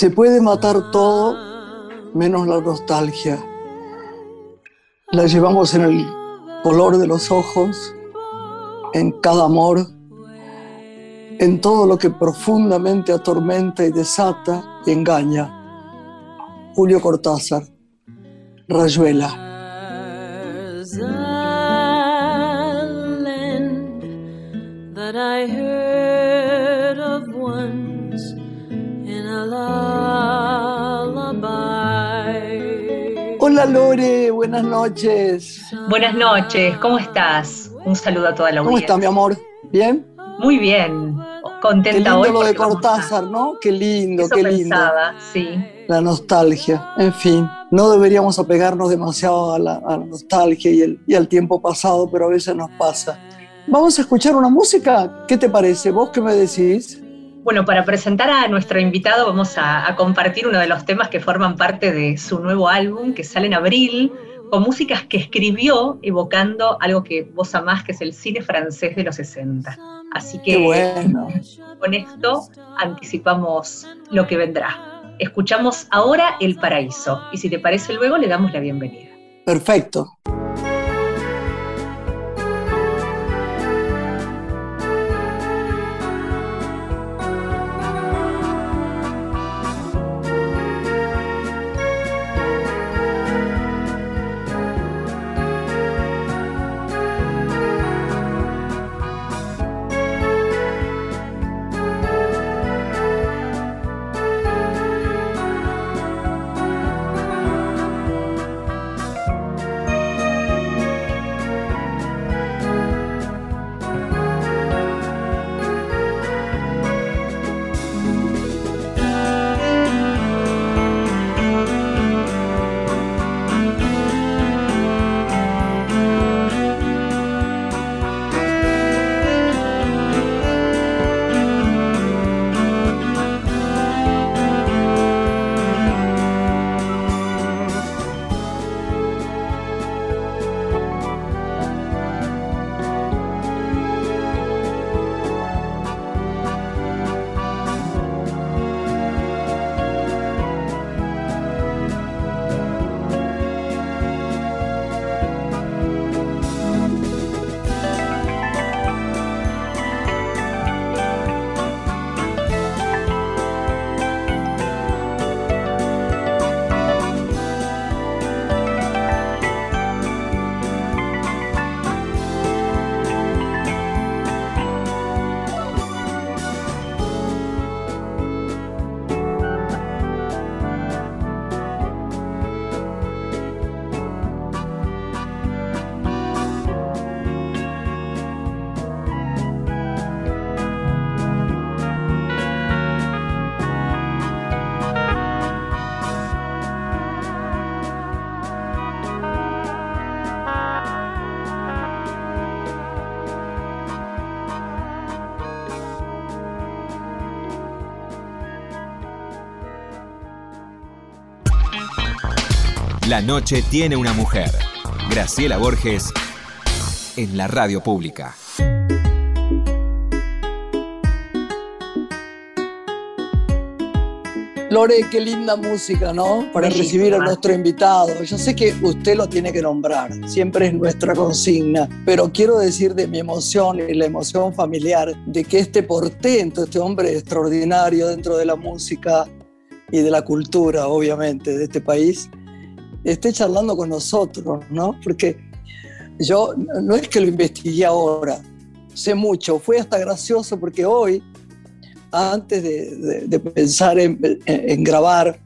Se puede matar todo menos la nostalgia. La llevamos en el color de los ojos, en cada amor, en todo lo que profundamente atormenta y desata y engaña. Julio Cortázar, Rayuela. Hola Lore, buenas noches. Buenas noches, ¿cómo estás? Un saludo a toda la audiencia. ¿Cómo estás, mi amor? ¿Bien? Muy bien, contenta qué lindo hoy. lo de Cortázar, ¿no? Qué lindo, Eso qué lindo. pensaba, sí. La nostalgia, en fin. No deberíamos apegarnos demasiado a la, a la nostalgia y, el- y al tiempo pasado, pero a veces nos pasa. Vamos a escuchar una música. ¿Qué te parece? ¿Vos qué me decís? Bueno, para presentar a nuestro invitado vamos a, a compartir uno de los temas que forman parte de su nuevo álbum que sale en abril, con músicas que escribió evocando algo que vos amás, que es el cine francés de los 60. Así que bueno. con esto anticipamos lo que vendrá. Escuchamos ahora El Paraíso y si te parece luego le damos la bienvenida. Perfecto. La noche tiene una mujer. Graciela Borges en la radio pública. Lore, qué linda música, ¿no? Para Bellísima. recibir a nuestro invitado. Yo sé que usted lo tiene que nombrar, siempre es nuestra consigna, pero quiero decir de mi emoción y la emoción familiar de que este portento, este hombre extraordinario dentro de la música y de la cultura, obviamente, de este país, esté charlando con nosotros, ¿no? Porque yo no es que lo investigué ahora, sé mucho, fue hasta gracioso porque hoy antes de, de- de pensar en, en- en grabar,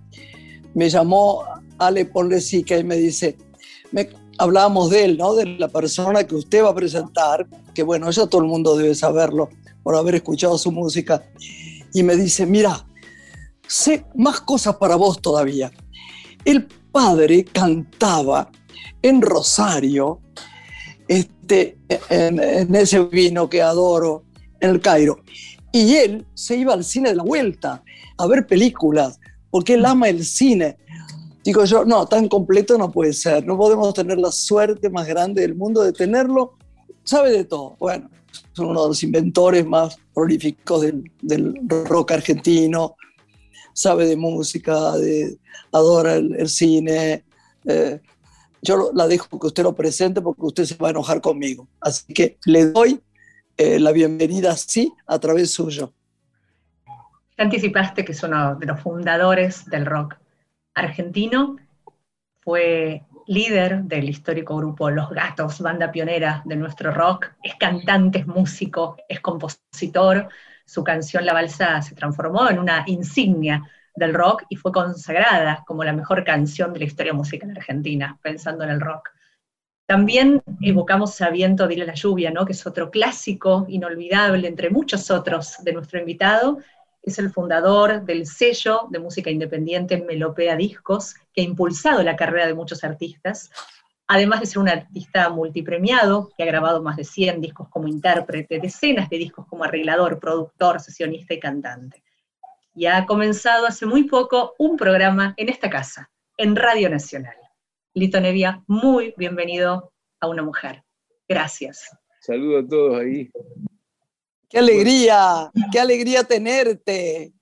me llamó Ale Ponlesica y me dice, me, hablábamos de él, ¿no? De la persona que usted va a presentar, que bueno, ya todo el mundo debe saberlo por haber escuchado su música, y me dice, mira, sé más cosas para vos todavía. El padre cantaba en Rosario, este, en, ese vino que adoro, en el Cairo. Y él se iba al cine de la vuelta a ver películas, porque él ama el cine. Digo yo, no, tan completo no puede ser. No podemos tener la suerte más grande del mundo de tenerlo. Sabe de todo. Bueno, es uno de los inventores más prolíficos del rock argentino. Sabe de música, de, adora el, cine. Eh, yo la dejo que usted lo presente porque usted se va a enojar conmigo. Así que le doy eh, la bienvenida, sí, a través suyo. Anticipaste que es uno de los fundadores del rock argentino, fue líder del histórico grupo Los Gatos, banda pionera de nuestro rock, es cantante, es músico, es compositor, su canción La Balsa se transformó en una insignia del rock y fue consagrada como la mejor canción de la historia musical argentina, pensando en el rock. También evocamos a Viento Dile la Lluvia, ¿no? que es otro clásico inolvidable entre muchos otros de nuestro invitado. Es el fundador del sello de música independiente Melopea Discos, que ha impulsado la carrera de muchos artistas. Además de ser un artista multipremiado, que ha grabado más de 100 discos como intérprete, decenas de discos como arreglador, productor, sesionista y cantante y ha comenzado hace muy poco un programa en esta casa, en Radio Nacional. Lito Nevia, muy bienvenido a Una Mujer. Gracias. Saludos a todos ahí. ¡Qué alegría! ¡Qué alegría tenerte!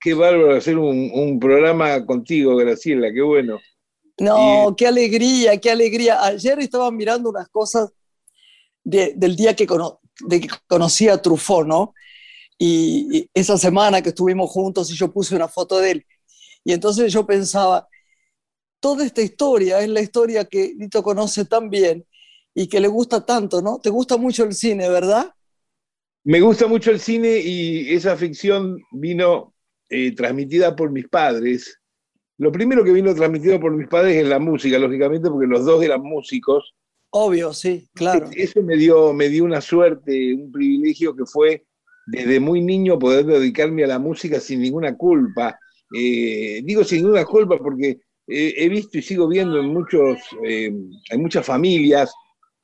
Qué bárbaro hacer un, programa contigo, Graciela, qué bueno. No, qué alegría, qué alegría. Ayer estaba mirando unas cosas del día que, de que conocí a Truffaut, ¿no? Y, esa semana que estuvimos juntos y yo puse una foto de él. Y entonces yo pensaba, toda esta historia es la historia que Lito conoce tan bien y que le gusta tanto, ¿no? Te gusta mucho el cine, ¿verdad? Me gusta mucho el cine y esa ficción vino eh, transmitida por mis padres. Lo primero que vino transmitido por mis padres es la música, lógicamente, porque los dos eran músicos. Obvio, sí, claro. Eso me dio, me dio una suerte, un privilegio que fue desde muy niño poder dedicarme a la música sin ninguna culpa. Eh, digo sin ninguna culpa porque he visto y sigo viendo en muchos, eh, muchas familias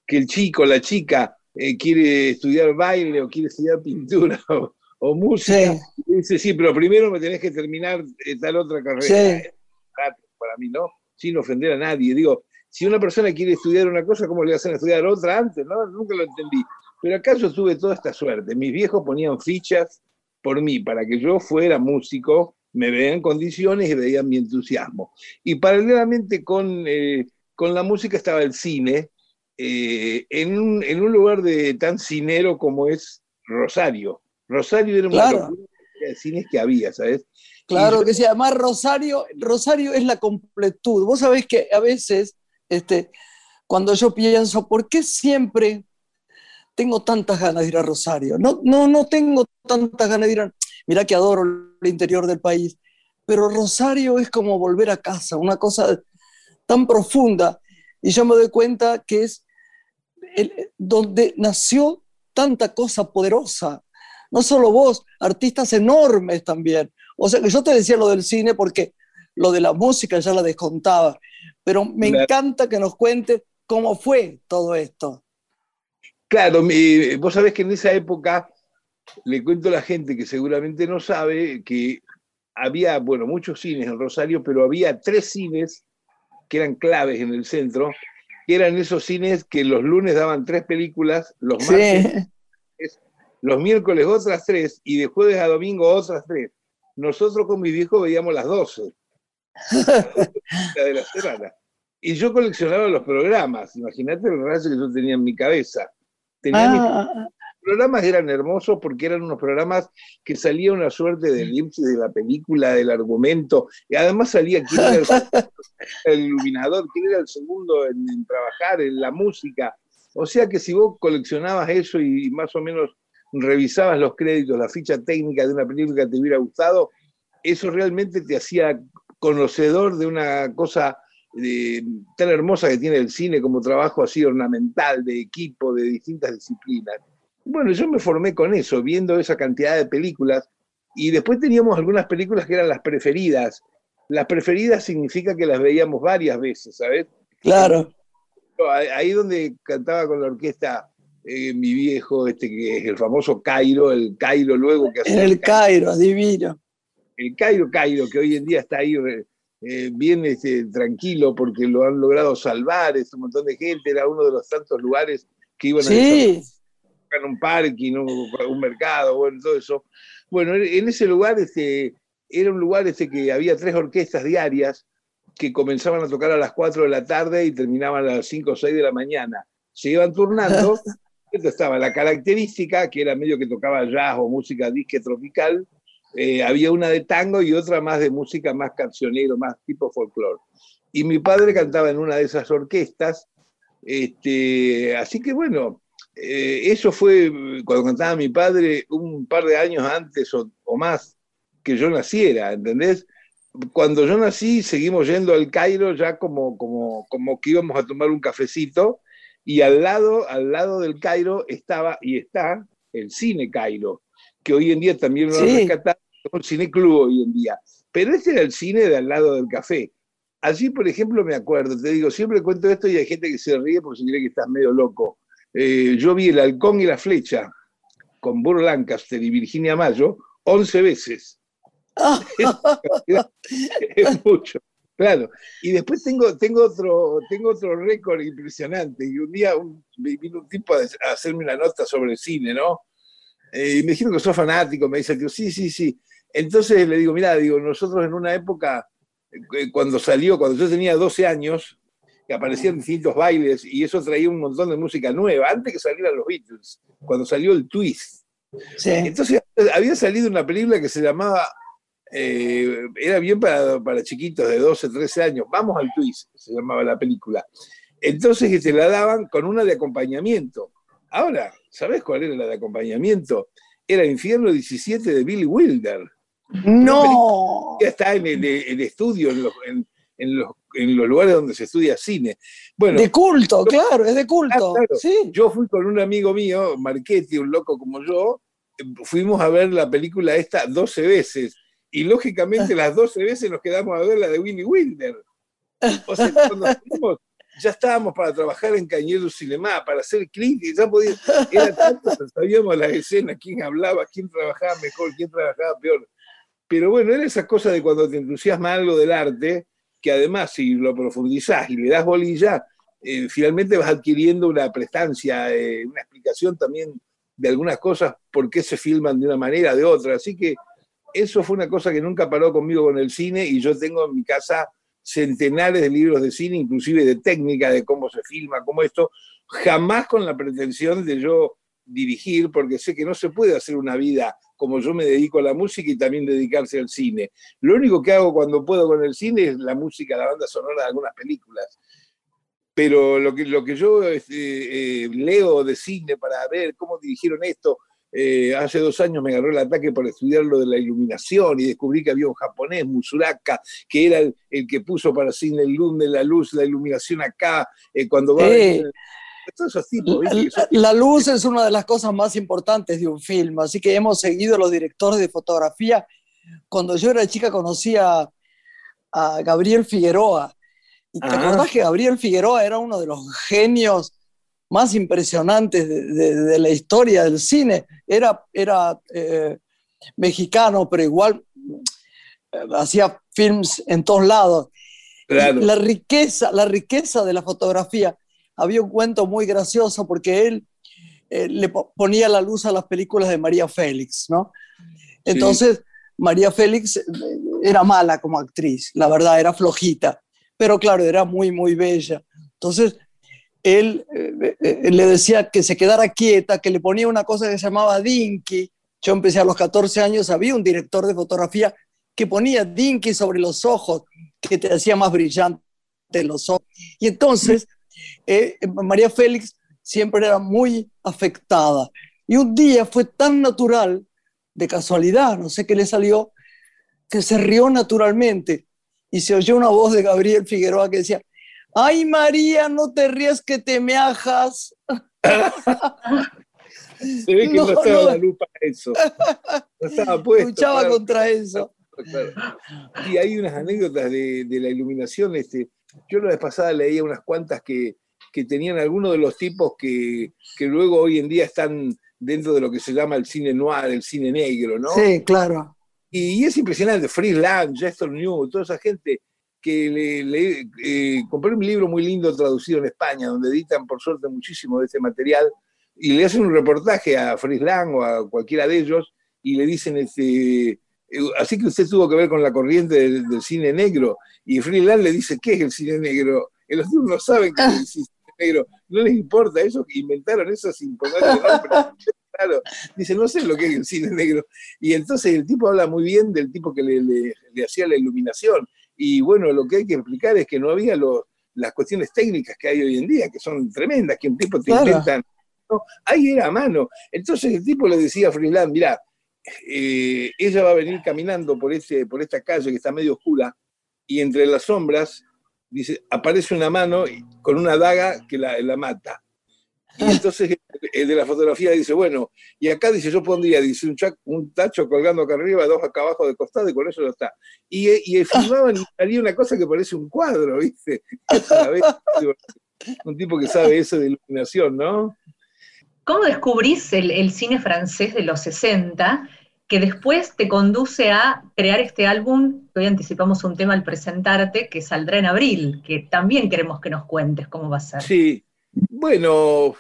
que el chico, la chica eh, quiere estudiar baile o quiere estudiar pintura o, música. Y dice, sí, pero primero me tenés que terminar tal otra carrera. Para mí, ¿no? Sin ofender a nadie. Digo, si una persona quiere estudiar una cosa, ¿cómo le hacen estudiar otra antes? No, nunca lo entendí. Pero acaso tuve toda esta suerte. Mis viejos ponían fichas por mí para que yo fuera músico, me veían condiciones y veían mi entusiasmo. Y paralelamente con, eh, con la música estaba el cine, eh, en, un, en, un, lugar de tan cinero como es Rosario. Rosario era una de cines que había, ¿sabes? Claro que sí, además Rosario, Rosario es la completud. Vos sabés que a veces, este, cuando yo pienso, ¿por qué siempre tengo tantas ganas de ir a Rosario. No, no, no tengo tantas ganas de ir a... Mira que adoro el interior del país, pero Rosario es como volver a casa, una cosa tan profunda. Y yo me doy cuenta que es donde nació tanta cosa poderosa. No solo vos, artistas enormes también. O sea que yo te decía lo del cine porque lo de la música ya la descontaba, pero me encanta que nos cuente cómo fue todo esto. Claro, vos sabés que en esa época, le cuento a la gente que seguramente no sabe, que había, bueno, muchos cines en Rosario, pero había tres cines que eran claves en el centro, que eran esos cines que los lunes daban tres películas, los martes, los miércoles otras tres, y de jueves a domingo otras tres. Nosotros con mi viejo veíamos las doce. la de la semana. Y yo coleccionaba los programas, imagínate el rayo que yo tenía en mi cabeza. Ah, ah, ah. Los programas eran hermosos porque eran unos programas que salía una suerte de elipsis de la película, del argumento, y además salía quién era el, iluminador, quién era el segundo en, trabajar, en la música. O sea que si vos coleccionabas eso y más o menos revisabas los créditos, la ficha técnica de una película que te hubiera gustado, eso realmente te hacía conocedor de una cosa tan hermosa que tiene el cine como trabajo así ornamental, de equipo, de distintas disciplinas. Bueno, yo me formé con eso, viendo esa cantidad de películas, y después teníamos algunas películas que eran las preferidas. Las preferidas significa que las veíamos varias veces, ¿sabes? Claro. Ahí donde cantaba con la orquesta eh, mi viejo, este que es el famoso Cairo, el Cairo luego que hace. El Cairo, divino. El Cairo Cairo, que hoy en día está ahí eh, bien este, tranquilo porque lo han logrado salvar, es un montón de gente, era uno de los tantos lugares que iban a sí. un parque, un mercado, bueno, todo eso. Bueno, en ese lugar este, era un lugar este que había tres orquestas diarias que comenzaban a tocar a las 4 de la tarde y terminaban a las 5 o 6 de la mañana. Se iban turnando. Estaba la característica, que era medio que tocaba jazz o música disque tropical. Eh, había una de tango y otra más de música más cancionero, más tipo folclore. Y mi padre cantaba en una de esas orquestas. Este, así que bueno, eh, eso fue cuando cantaba mi padre un par de años antes o, o más que yo naciera, ¿entendés? cuando yo nací, seguimos yendo al Cairo ya como, como, como que íbamos a tomar un cafecito, y al lado, al lado del Cairo estaba y está el Cine Cairo, que hoy en día también lo sí. rescatado, un cine club hoy en día. Pero este era el cine de al lado del café. Allí, por ejemplo, me acuerdo, te digo, siempre cuento esto y hay gente que se ríe porque se cree que estás medio loco. Eh, yo vi El Halcón y la Flecha con Burro Lancaster y Virginia Mayo 11 veces es mucho. Claro, y después tengo, tengo otro, tengo otro récord impresionante. Y un día vino un tipo a, hacerme una nota sobre el cine, ¿no? Eh, y me dijeron que soy fanático, me dice que sí, sí, sí. Entonces le digo, mira, digo, nosotros en una época, eh, cuando salió, cuando yo tenía 12 años, que aparecían distintos bailes y eso traía un montón de música nueva, antes que salieran los Beatles, cuando salió el twist. Sí. Entonces había salido una película que se llamaba eh, era bien para, para, chiquitos de 12, 13 años. Vamos al twist, se llamaba la película. Entonces que se la daban con una de acompañamiento. Ahora, ¿sabes cuál era la de acompañamiento? Era Infierno 17 de Billy Wilder. No. Ya está en el, estudio, en los, en, los, en los, lugares donde se estudia cine. Bueno, de culto, claro, es de culto. Ah, claro, sí. Yo fui con un amigo mío, Marchetti, un loco como yo, fuimos a ver la película esta 12 veces y lógicamente las 12 veces nos quedamos a ver la de Willy Wilder. O sea, cuando fuimos, ya estábamos para trabajar en Cañero Cinema, para hacer y ya podía, era tanto, sabíamos las escenas, quién hablaba, quién trabajaba mejor, quién trabajaba peor. Pero bueno, era esa cosa de cuando te entusiasma algo del arte, que además si lo profundizás y le das bolilla, eh, finalmente vas adquiriendo una prestancia, eh, una explicación también de algunas cosas, por qué se filman de una manera, de otra. Así que eso fue una cosa que nunca paró conmigo con el cine y yo tengo en mi casa centenares de libros de cine, inclusive de técnica, de cómo se filma, cómo esto, jamás con la pretensión de yo dirigir, porque sé que no se puede hacer una vida como yo me dedico a la música y también dedicarse al cine. Lo único que hago cuando puedo con el cine es la música, la banda sonora de algunas películas. Pero lo que, lo que yo este, eh, leo de cine para ver cómo dirigieron esto, eh, hace dos años me agarró el ataque por estudiar lo de la iluminación y descubrí que había un japonés, Musuraka, que era el, que puso para Cine el de la luz, la iluminación acá, eh, cuando va... la, luz es una de las cosas más importantes de un film, así que hemos seguido los directores de fotografía. Cuando yo era chica conocía a Gabriel Figueroa. ¿Y te acordás que Gabriel Figueroa era uno de los genios más impresionantes de, la historia del cine. Era, era eh, mexicano, pero igual eh, hacía films en todos lados. La riqueza, la riqueza de la fotografía. Había un cuento muy gracioso porque él eh, le ponía la luz a las películas de María Félix, ¿no? Entonces, María Félix era mala como actriz, la verdad, era flojita, pero claro, era muy, muy bella. Entonces, él eh, eh, le decía que se quedara quieta, que le ponía una cosa que se llamaba Dinky. Yo empecé a los 14 años, había un director de fotografía que ponía Dinky sobre los ojos, que te hacía más brillante los ojos. Y entonces, eh, María Félix siempre era muy afectada. Y un día fue tan natural, de casualidad, no sé qué le salió, que se rió naturalmente y se oyó una voz de Gabriel Figueroa que decía, Ay, María, no te rías que te me ajas. Se ve que no, estaba la lupa eso. No estaba puesto. Luchaba contra eso. Y hay unas anécdotas de, la iluminación. Este, yo la vez pasada leía unas cuantas que, tenían algunos de los tipos que, que, luego hoy en día están dentro de lo que se llama el cine noir, el cine negro, ¿no? Sí, claro. Y, es impresionante. Free Land, Jester New, toda esa gente que le, eh, compré un libro muy lindo traducido en España, donde editan por suerte muchísimo de este material, y le hacen un reportaje a Frisland o a cualquiera de ellos, y le dicen, este, eh, así que usted tuvo que ver con la corriente del, cine negro. Y Freeland le dice, ¿qué es el cine negro? Y los no saben qué es el cine negro, no les importa, ellos inventaron eso sin ponerle nombre. Dice, no sé lo que es el cine negro. Y entonces el tipo habla muy bien del tipo que le, hacía la iluminación. Y bueno, lo que hay que explicar es que no había las cuestiones técnicas que hay hoy en día, que son tremendas, que un tipo te inventan. ahí era a mano. Entonces el tipo le decía a Freeland, mira, eh, ella va a venir caminando por, este, por esta calle que está medio oscura y entre las sombras dice, aparece una mano con una daga que la, la mata. Y entonces el de la fotografía dice, bueno, y acá dice, yo pondría, dice, un, un tacho colgando acá arriba, dos acá abajo de costado, y con eso ya está. Y, y filmaban y salía una cosa que parece un cuadro, ¿viste? un tipo que sabe eso de iluminación, ¿no? ¿Cómo descubrís el, el cine francés de los 60 que después te conduce a crear este álbum, que hoy anticipamos un tema al presentarte, que saldrá en abril, que también queremos que nos cuentes cómo va a ser. Sí, bueno,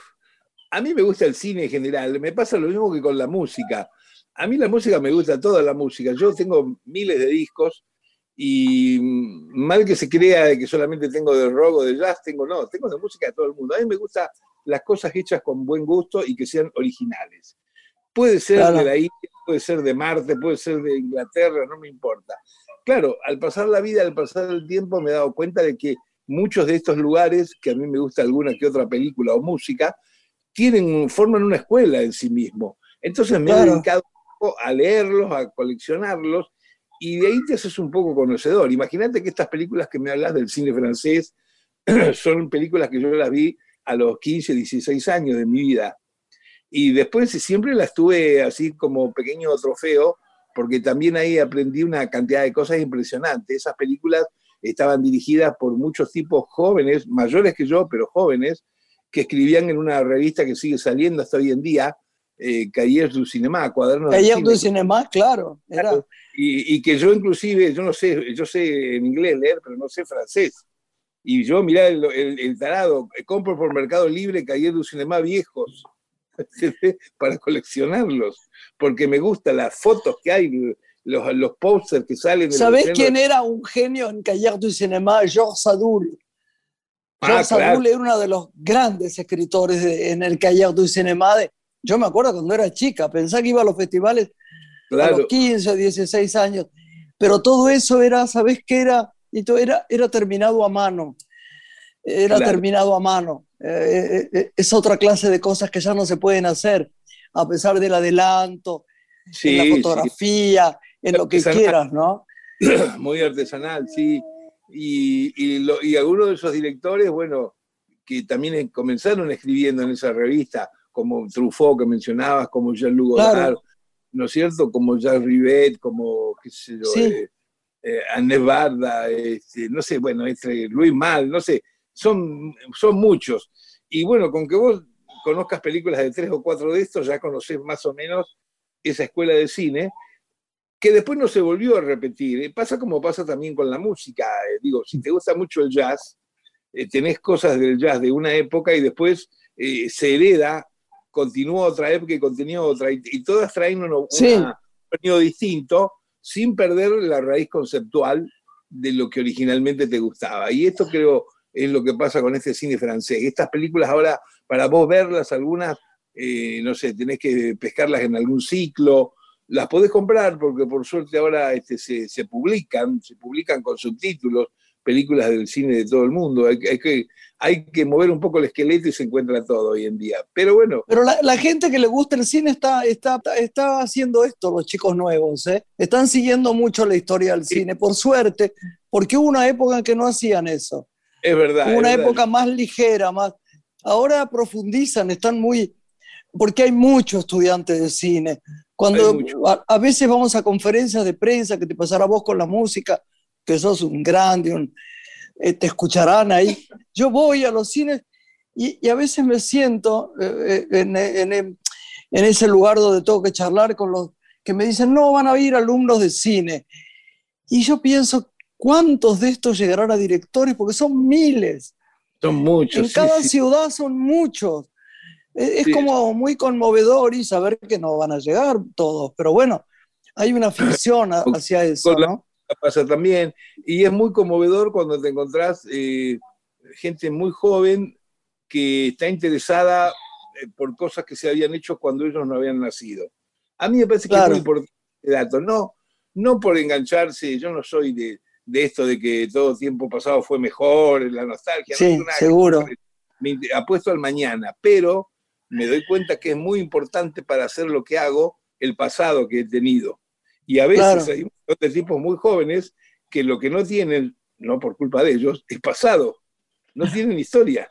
a mí me gusta el cine en general, me pasa lo mismo que con la música. A mí la música me gusta toda la música, yo tengo miles de discos y mal que se crea de que solamente tengo de rock o de jazz, tengo no, tengo de música de todo el mundo. A mí me gustan las cosas hechas con buen gusto y que sean originales. Puede ser de la India, puede ser de Marte, puede ser de Inglaterra, no me importa. Claro, al pasar la vida, al pasar el tiempo, me he dado cuenta de que muchos de estos lugares, que a mí me gusta alguna que otra película o música, tienen, forman una escuela en sí mismo. Entonces me he dedicado a leerlos, a coleccionarlos, y de ahí te haces un poco conocedor. Imagínate que estas películas que me hablas del cine francés son películas que yo las vi a los 15, 16 años de mi vida. Y después siempre las tuve así como pequeño trofeo, porque también ahí aprendí una cantidad de cosas impresionantes. Esas películas estaban dirigidas por muchos tipos jóvenes, mayores que yo, pero jóvenes, que escribían en una revista que sigue saliendo hasta hoy en día, eh, Cahiers du Cinema, Cuadernos Cahiers du Cinema, claro. Y, y, que yo inclusive, yo no sé, yo sé en inglés leer, pero no sé francés. Y yo, mirá, el, el, tarado, compro por Mercado Libre Cahiers du Cinema viejos para coleccionarlos, porque me gustan las fotos que hay, los, los posters que salen. ¿Sabés quién era un genio en Cahiers du Cinema? Georges Sadoul. Ah, Georges Sadoul era uno de los grandes escritores en el Cahiers du Cinema. yo me acuerdo cuando era chica, pensaba que iba a los festivales a los 15 o 16 años, pero todo eso era, ¿sabés qué era? Era, era terminado a mano. Era terminado a mano. Eh, eh, es otra clase de cosas que ya no se pueden hacer, a pesar del adelanto, en la fotografía, en lo que quieras, ¿no? Muy artesanal, sí. Y, y, algunos de esos directores, bueno, que también comenzaron escribiendo en esa revista, como Truffaut que mencionabas, como Jean-Luc Godard, ¿no es cierto? Como Jacques Rivet, como, qué sé yo, eh, eh Barda, este, no sé, bueno, este, Luis Mal, no sé, son, son muchos. Y bueno, con que vos conozcas películas de tres o cuatro de estos, ya conoces más o menos esa escuela de cine, que después no se volvió a repetir. Eh, pasa como pasa también con la música. Eh, digo, si te gusta mucho el jazz, eh, tenés cosas del jazz de una época y después se hereda, continúa otra época y continúa otra, y, todas traen un sonido distinto sin perder la raíz conceptual de lo que originalmente te gustaba. Y esto creo es lo que pasa con este cine francés. Estas películas ahora, para vos verlas, algunas, eh, no sé, tenés que pescarlas en algún ciclo, las podés comprar porque por suerte ahora este, se, publican, se publican con subtítulos, películas del cine de todo el mundo. Hay, que, hay que mover un poco el esqueleto y se encuentra todo hoy en día. Pero bueno. Pero la, gente que le gusta el cine está, está, está haciendo esto, los chicos nuevos. ¿eh? Están siguiendo mucho la historia del cine, por suerte, porque hubo una época en que no hacían eso. Es verdad. Una época más ligera, más. Ahora profundizan, están muy. Porque hay muchos estudiantes de cine. Cuando a, veces vamos a conferencias de prensa que te pasará vos con la música, que sos un grande, eh, te escucharán ahí. Yo voy a los cines y, a veces me siento eh, eh, en, en, en, ese lugar donde tengo que charlar con los que me dicen, no, van a ir alumnos de cine. Y yo pienso, ¿Cuántos de estos llegarán a directores? Porque son miles. Son muchos. En cada ciudad son muchos. Es, como muy conmovedor y saber que no van a llegar todos. Pero bueno, Hay una ficción hacia eso, ¿no? Pasa también. Y es muy conmovedor cuando te encontrás eh, gente muy joven que está interesada eh, por cosas que se habían hecho cuando ellos no habían nacido. A mí me parece que es muy importante este dato. No, no por engancharse, yo no soy de, esto de que todo tiempo pasado fue mejor, la nostalgia. Sí, seguro. Me apuesto al mañana, pero me doy cuenta que es muy importante para hacer lo que hago el pasado que he tenido. Y a veces hay de tipos muy jóvenes que lo que no tienen, no por culpa de ellos, es pasado. No tienen historia.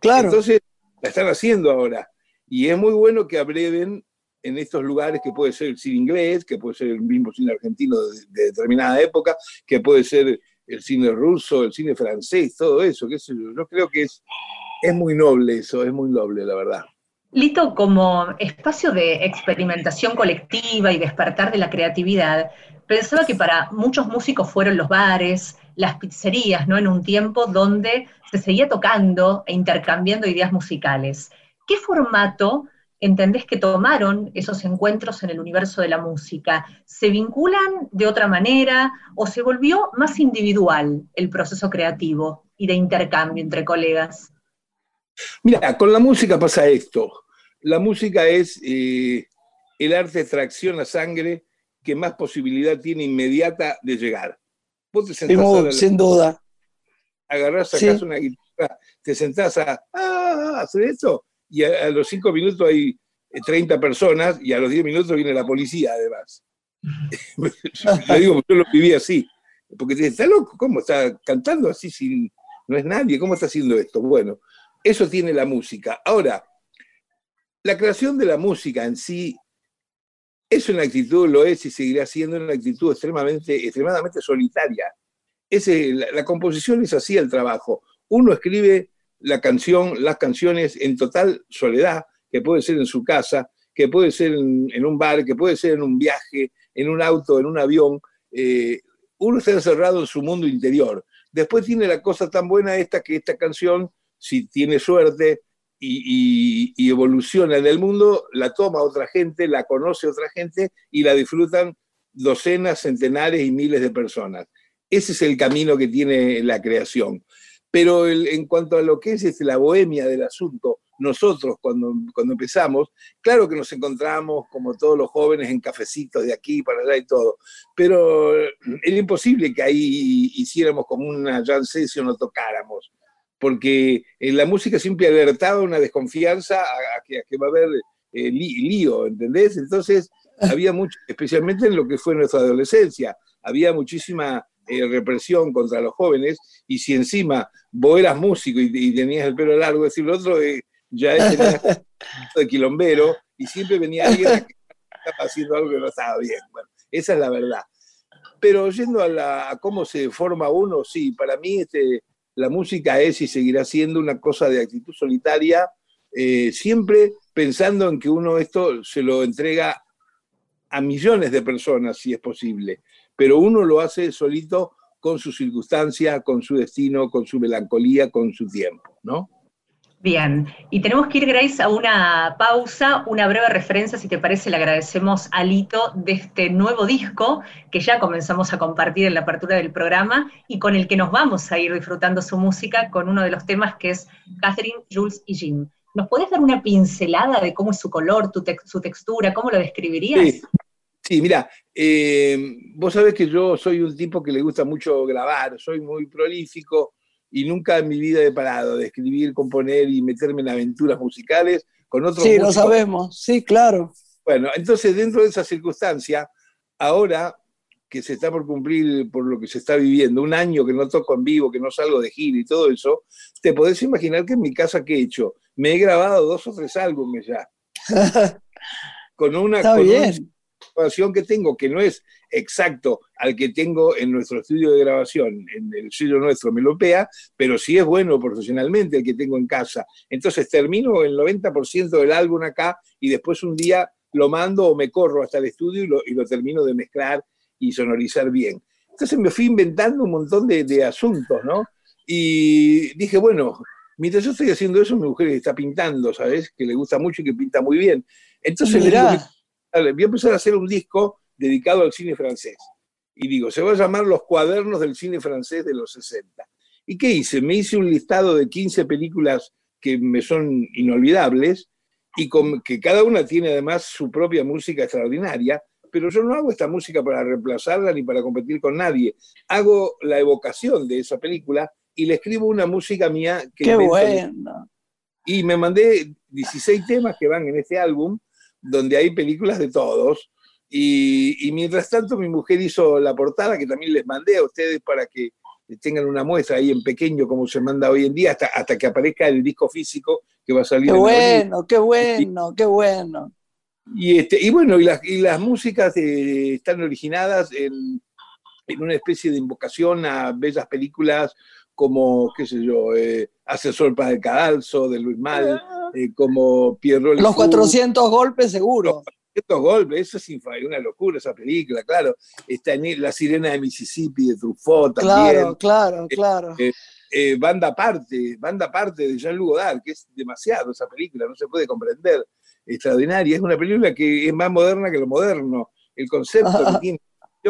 Claro. Entonces, la están haciendo ahora. Y es muy bueno que abreven en estos lugares que puede ser el cine inglés, que puede ser el mismo cine argentino de, determinada época, que puede ser el cine ruso, el cine francés, todo eso. Que yo creo que es, es muy noble eso, es muy noble, la verdad. Lito, como espacio de experimentación colectiva y despertar de la creatividad, pensaba que para muchos músicos fueron los bares, las pizzerías, ¿no? En un tiempo donde se seguía tocando e intercambiando ideas musicales. ¿Qué formato entendés que tomaron esos encuentros en el universo de la música? ¿Se vinculan de otra manera o se volvió más individual el proceso creativo y de intercambio entre colegas? Mira, con la música pasa esto. La música es eh, el arte de tracción la sangre que más posibilidad tiene inmediata de llegar. Vos te sentás sin duda. Agarrás, sacás una guitarra, te sentás a, ah, hacer esto, y a, los cinco minutos hay 30 eh, personas, y a los 10 minutos viene la policía, además. Le digo, yo lo viví así. Porque te está loco, ¿cómo está cantando así sin. No es nadie, ¿cómo está haciendo esto? Bueno, eso tiene la música. Ahora, la creación de la música en sí es una actitud, lo es y seguirá siendo una actitud extremadamente, extremadamente solitaria. la, composición es así el trabajo. Uno escribe la canción, las canciones en total soledad, que puede ser en su casa, que puede ser en, un bar, que puede ser en un viaje, en un auto, en un avión. Eh, uno está encerrado en su mundo interior. Después tiene la cosa tan buena esta que esta canción si tiene suerte y, evoluciona en el mundo, la toma otra gente, la conoce otra gente y la disfrutan docenas, centenares y miles de personas. Ese es el camino que tiene la creación. Pero en cuanto a lo que es este, la bohemia del asunto, nosotros cuando, cuando empezamos, claro que nos encontramos como todos los jóvenes en cafecitos de aquí para allá y todo, pero era imposible que ahí hiciéramos como una jam session o tocáramos porque en la música siempre alertaba una desconfianza a, que, va a haber eh, lío, ¿entendés? Entonces había mucho, especialmente en lo que fue nuestra adolescencia, había muchísima eh, represión contra los jóvenes, y si encima vos eras músico y, tenías el pelo largo, decir lo otro, eh, ya era de quilombero, y siempre venía alguien que estaba haciendo algo que no estaba bien. Bueno, esa es la verdad. Pero yendo a, a cómo se forma uno, sí, para mí este, la música es y seguirá siendo una cosa de actitud solitaria, eh, siempre pensando en que uno esto se lo entrega a millones de personas, si es posible, pero uno lo hace solito con su circunstancia, con su destino, con su melancolía, con su tiempo, ¿no? Bien, y tenemos que ir, Grace, a una pausa, una breve referencia, si te parece, le agradecemos a Lito de este nuevo disco que ya comenzamos a compartir en la apertura del programa y con el que nos vamos a ir disfrutando su música con uno de los temas que es Catherine, Jules y Jim. ¿Nos podés dar una pincelada de cómo es su color, su textura, cómo lo describirías? Sí. mira, eh, vos sabés que yo soy un tipo que le gusta mucho grabar, soy muy prolífico, y nunca en mi vida he parado de escribir, componer y meterme en aventuras musicales con otros. Sí, lo sabemos, sí, claro. Bueno, entonces dentro de esa circunstancia, ahora que se está por cumplir por lo que se está viviendo, un año que no toco en vivo, que no salgo de gira y todo eso, te podés imaginar que en mi casa que he hecho, me he grabado dos o tres álbumes ya. con una, está bien que tengo, que no es exacto al que tengo en nuestro estudio de grabación, en el sello nuestro Melopea, pero sí es bueno profesionalmente el que tengo en casa. Entonces termino el 90% del álbum acá y después un día lo mando o me corro hasta el estudio y lo, termino de mezclar y sonorizar bien. Entonces me fui inventando un montón de, asuntos, ¿no? Y dije, bueno, mientras yo estoy haciendo eso, mi mujer está pintando, ¿sabes? Que le gusta mucho y que pinta muy bien. Entonces le voy a empezar a hacer un disco dedicado al cine francés. Y digo, se va a llamar Los cuadernos del cine francés de los 60. ¿Y qué hice? Me hice un listado de 15 películas que me son inolvidables y con, que cada una tiene además su propia música extraordinaria, pero yo no hago esta música para reemplazarla ni para competir con nadie. Hago la evocación de esa película y le escribo una música mía que... ¡Qué bueno! Y me mandé 16 temas que van en este álbum, donde hay películas de todos. Y, y, mientras tanto mi mujer hizo la portada que también les mandé a ustedes para que tengan una muestra ahí en pequeño como se manda hoy en día hasta, hasta que aparezca el disco físico que va a salir. Qué bueno, qué bueno, qué bueno. Y, este, y bueno, y las, y las músicas eh, están originadas en, en, una especie de invocación a bellas películas como, qué sé yo, eh, Asesor para el Cadalso, de Luis Mal, ah. eh, como Pierrot. Los 400 golpes seguro. Los 400 golpes, eso es una locura esa película, claro. Está en La Sirena de Mississippi de Truffaut también. Claro, claro, eh, claro. Eh, eh, banda aparte, banda aparte de Jean-Luc Godard, que es demasiado esa película, no se puede comprender. Extraordinaria, es una película que es más moderna que lo moderno. El concepto que tiene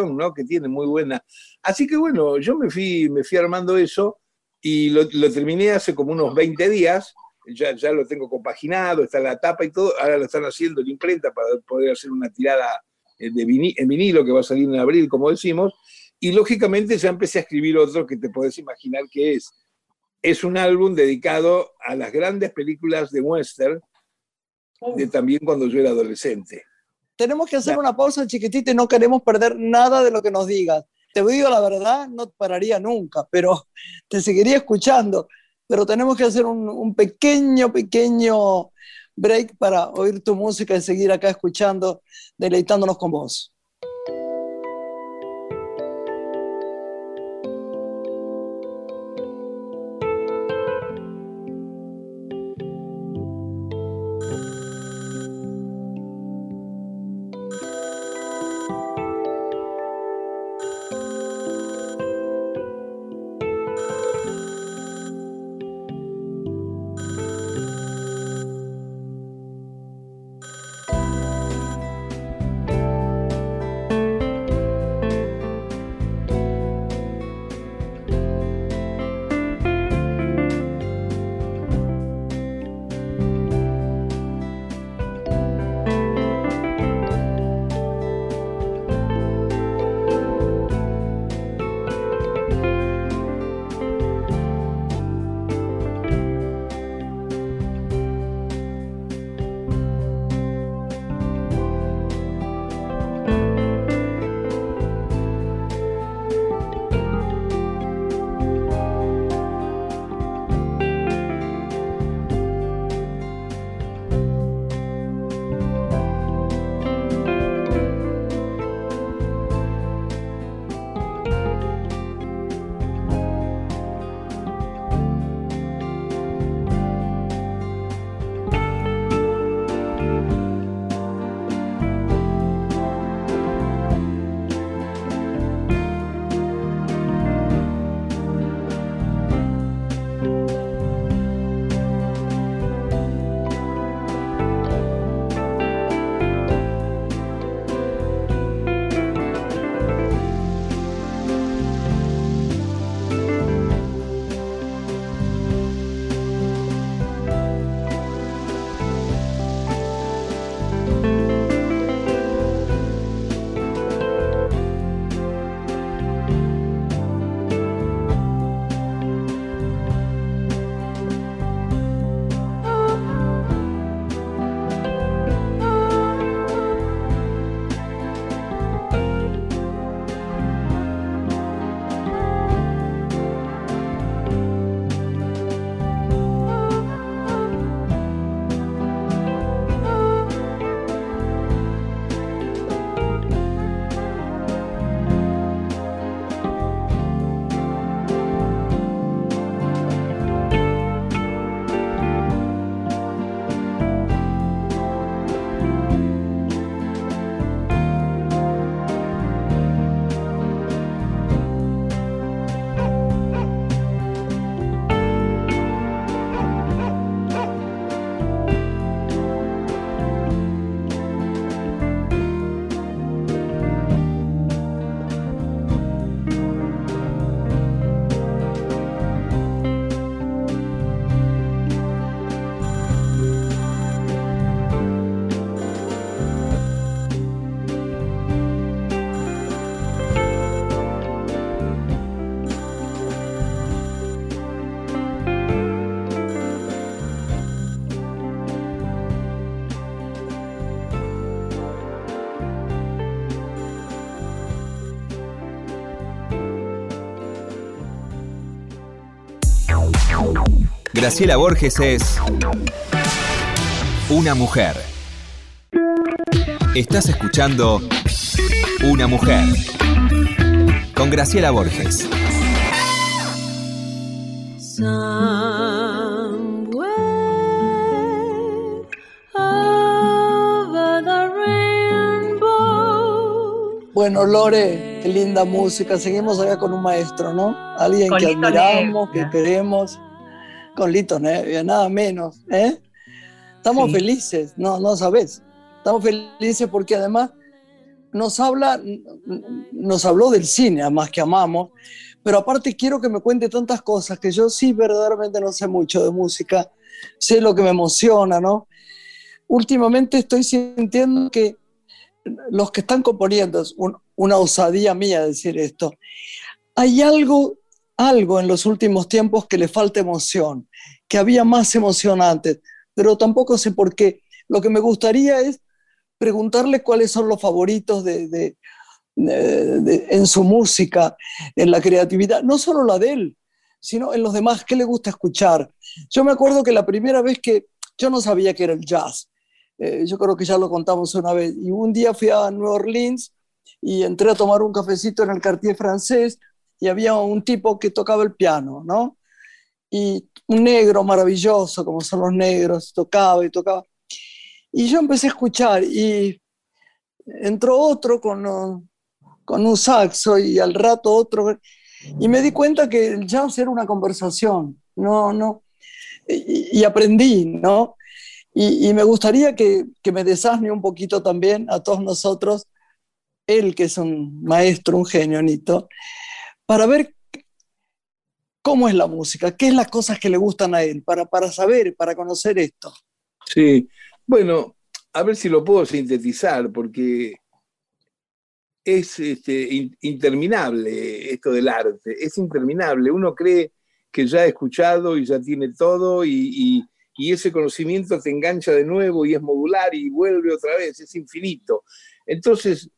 ¿no? que tiene muy buena. Así que bueno, yo me fui, me fui armando eso y lo, lo terminé hace como unos 20 días, ya, ya lo tengo compaginado, está la tapa y todo, ahora lo están haciendo en imprenta para poder hacer una tirada eh, de en vinilo que va a salir en abril, como decimos, y lógicamente ya empecé a escribir otro que te podés imaginar que es. Es un álbum dedicado a las grandes películas de western, de también cuando yo era adolescente tenemos que hacer una pausa chiquitita y no queremos perder nada de lo que nos digas. Te digo la verdad, no pararía nunca, pero te seguiría escuchando. Pero tenemos que hacer un, un pequeño, pequeño break para oír tu música y seguir acá escuchando, deleitándonos con vos. Graciela Borges es una mujer. Estás escuchando Una mujer con Graciela Borges. Bueno, Lore, qué linda música. Seguimos acá con un maestro, ¿no? Alguien que admiramos, que queremos. Con Lito Nevia, nada menos. ¿eh? Estamos felices, no, no sabes. Estamos felices porque además nos habla, nos habló del cine, además que amamos, pero aparte quiero que me cuente tantas cosas que yo sí verdaderamente no sé mucho de música, sé lo que me emociona, ¿no? Últimamente estoy sintiendo que los que están componiendo, es una osadía mía decir esto, hay algo, algo en los últimos tiempos que le falta emoción, que había más emoción antes, pero tampoco sé por qué. Lo que me gustaría es preguntarle cuáles son los favoritos de, en su música, en la creatividad, no solo la de él, sino en los demás, qué le gusta escuchar. Yo me acuerdo que la primera vez que yo no sabía que era el jazz, eh, yo creo que ya lo contamos una vez. Y un día fui a New Orleans y entré a tomar un cafecito en el Cartier francés y había un tipo que tocaba el piano, ¿no? Y un negro maravilloso, como son los negros, tocaba y tocaba. Y yo empecé a escuchar y entró otro con, con un saxo y al rato otro. Y me di cuenta que el jazz era una conversación, no, no. Y, y aprendí, ¿no? Y, me gustaría que, me desasne un poquito también a todos nosotros, él que es un maestro, un genio, Nito, para ver cómo es la música, qué es las cosas que le gustan a él, para, para saber, para conocer esto. Sí, bueno, a ver si lo puedo sintetizar, porque es este, interminable esto del arte, es interminable. Uno cree que ya ha escuchado y ya tiene todo y y ese conocimiento te engancha de nuevo y es modular y vuelve otra vez, es infinito. Entonces,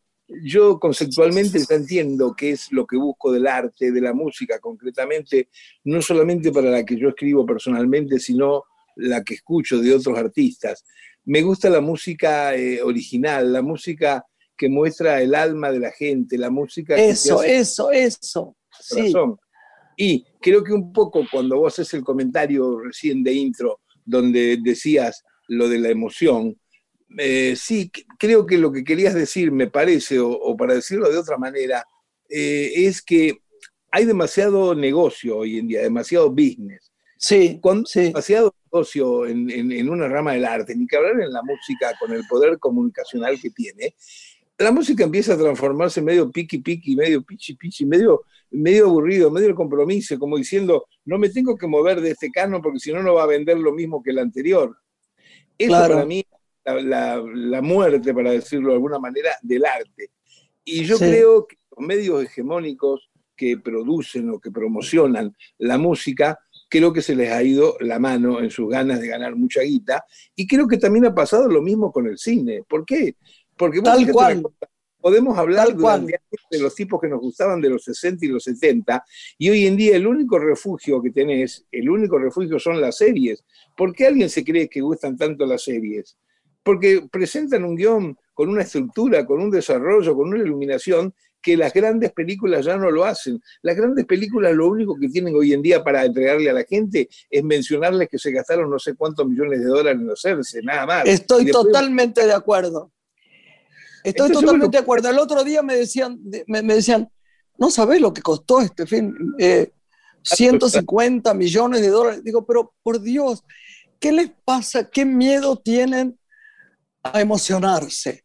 yo conceptualmente entiendo qué es lo que busco del arte, de la música concretamente, no solamente para la que yo escribo personalmente, sino la que escucho de otros artistas. Me gusta la música eh, original, la música que muestra el alma de la gente, la música... Eso, eso, eso. Sí. Y creo que un poco cuando vos haces el comentario recién de intro, donde decías lo de la emoción, eh, sí, creo que lo que querías decir, me parece, o, para decirlo de otra manera, eh, es que hay demasiado negocio hoy en día, demasiado business. Sí, Cuando demasiado negocio en, en, una rama del arte, ni que hablar en la música con el poder comunicacional que tiene, la música empieza a transformarse medio piqui piqui, medio pichi pichi, medio, medio aburrido, medio compromiso, como diciendo, no me tengo que mover de este canon porque si no, no va a vender lo mismo que el anterior. Eso para mí la, la, muerte, para decirlo de alguna manera, del arte. Y yo creo que los medios hegemónicos que producen o que promocionan la música, creo que se les ha ido la mano en sus ganas de ganar mucha guita. Y creo que también ha pasado lo mismo con el cine. ¿Por qué? Porque Tal cual. podemos hablar de los tipos que nos gustaban de los 60 y los 70, y hoy en día el único refugio que tenés, el único refugio son las series. ¿Por qué alguien se cree que gustan tanto las series? Porque presentan un guion con una estructura, con un desarrollo, con una iluminación que las grandes películas ya no lo hacen. Las grandes películas lo único que tienen hoy en día para entregarle a la gente es mencionarles que se gastaron no sé cuántos millones de dólares en hacerse, nada más. Estoy totalmente de acuerdo. Estoy totalmente de acuerdo. El otro día me decían, me, decían, no sabés lo que costó este film, 150 eh, millones de dólares. Digo, pero por Dios, ¿qué les pasa? ¿Qué miedo tienen a emocionarse?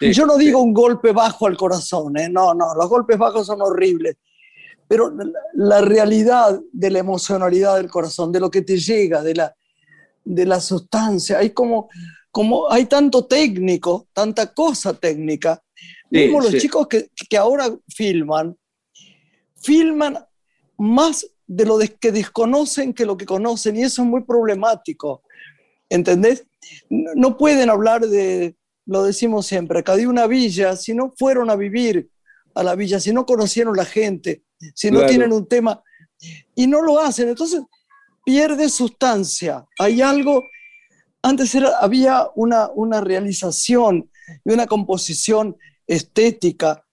Yo no digo un golpe bajo al corazón, ¿eh? no, no, los golpes bajos son horribles, pero la, realidad de la emocionalidad del corazón, de lo que te llega, de la, de la sustancia, hay como como hay tanto técnico, tanta cosa técnica, sí, los chicos que, que, ahora filman, filman más de lo que desconocen que lo que conocen y eso es muy problemático. ¿Entendés? No pueden hablar de, lo decimos siempre, acá de una villa si no fueron a vivir a la villa, si no conocieron la gente, si no tienen un tema y no lo hacen. Entonces, pierde sustancia. Hay algo, antes era, había una, una realización y una composición estética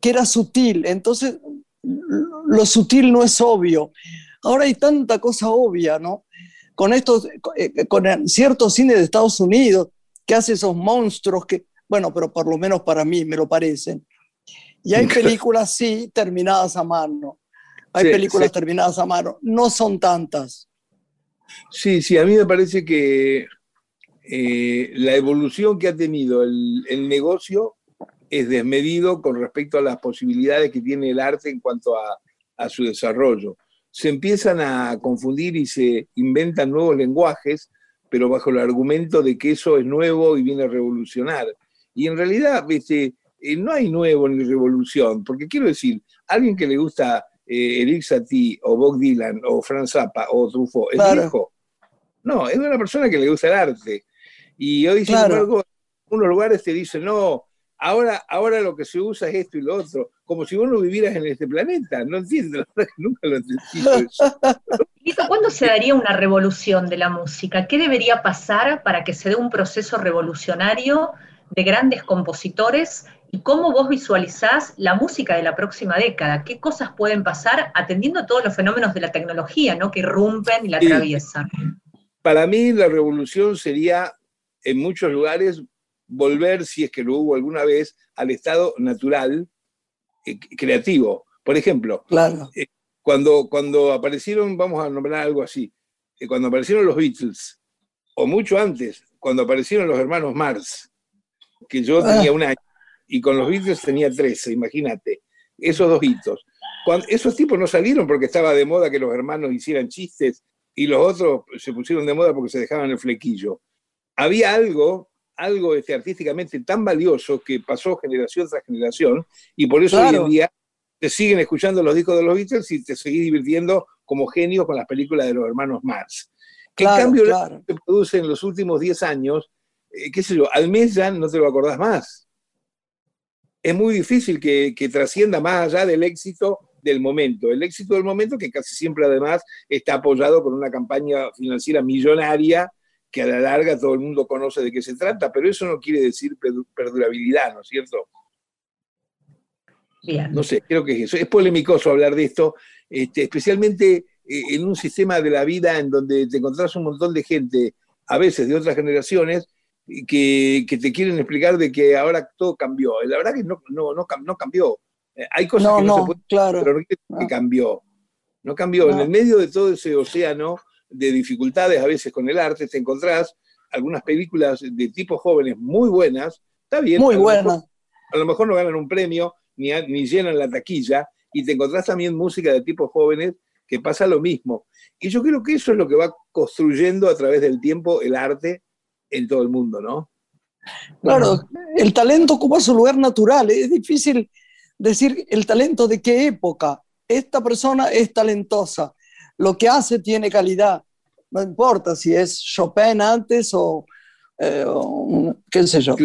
que era sutil, entonces lo sutil no es obvio. Ahora hay tanta cosa obvia, ¿no? Con estos, eh, con cierto cine de Estados Unidos que hace esos monstruos que, bueno, pero por lo menos para mí me lo parecen. Y hay películas, sí, terminadas a mano. Hay películas terminadas a mano. No son tantas. Sí, sí, a mí me parece que eh, la evolución que ha tenido el, negocio es desmedido con respecto a las posibilidades que tiene el arte en cuanto a, su desarrollo. Se empiezan a confundir y se inventan nuevos lenguajes, pero bajo el argumento de que eso es nuevo y viene a revolucionar. Y en realidad este, no hay nuevo ni revolución, porque quiero decir, alguien que le gusta eh, Eric Satie o Bob Dylan o Franz Zappa o Truffaut, ¿es viejo? No, es una persona que le gusta el arte. Y hoy, sin embargo, en unos lugares te dicen, no, ahora, ahora lo que se usa es esto y lo otro, como si vos no vivieras en este planeta. No entiendo, la verdad que nunca lo entendí. ¿cuándo se daría una revolución de la música? ¿Qué debería pasar para que se dé un proceso revolucionario de grandes compositores y cómo vos visualizás la música de la próxima década. ¿Qué cosas pueden pasar atendiendo a todos los fenómenos de la tecnología ¿no? que irrumpen y la atraviesan? Para mí la revolución sería en muchos lugares volver, si es que lo hubo alguna vez, al estado natural eh, creativo. Por ejemplo, claro. Eh, cuando, cuando aparecieron, vamos a nombrar algo así, eh, cuando aparecieron los Beatles, o mucho antes, cuando aparecieron los hermanos Mars, que yo ah. tenía un año, y con los Beatles tenía 13, imagínate, esos dos hitos. Cuando, esos tipos no salieron porque estaba de moda que los hermanos hicieran chistes y los otros se pusieron de moda porque se dejaban el flequillo. Había algo, algo este, artísticamente tan valioso que pasó generación tras generación y por eso hoy en día te siguen escuchando los discos de los Beatles y te seguís divirtiendo como genios con las películas de los hermanos Marx. Claro, en cambio, claro. que produce en los últimos 10 años, eh, qué sé yo, al mes ya no te lo acordás más es muy difícil que, trascienda más allá del éxito del momento. El éxito del momento que casi siempre además está apoyado con una campaña financiera millonaria que a la larga todo el mundo conoce de qué se trata, pero eso no quiere decir perdurabilidad, ¿no es cierto? Bien. No sé, creo que es eso. Es polémicoso hablar de esto, este, especialmente eh, en un sistema de la vida en donde te encontrás un montón de gente, a veces de otras generaciones, que, te quieren explicar de que ahora todo cambió. La verdad que no, no, no, cambió. Eh, hay cosas que no, se pueden, claro. pero no que cambió. No cambió. En el medio de todo ese océano de dificultades a veces con el arte, te encontrás algunas películas de tipo jóvenes muy buenas, está bien. Muy buenas. A lo mejor no ganan un premio, ni, ni llenan la taquilla, y te encontrás también música de tipo jóvenes que pasa lo mismo. Y yo creo que eso es lo que va construyendo a través del tiempo el arte en todo el mundo, ¿no? Claro, el talento ocupa su lugar natural. Es difícil decir el talento de qué época. Esta persona es talentosa. Lo que hace tiene calidad. No importa si es Chopin antes o, eh, qué sé yo.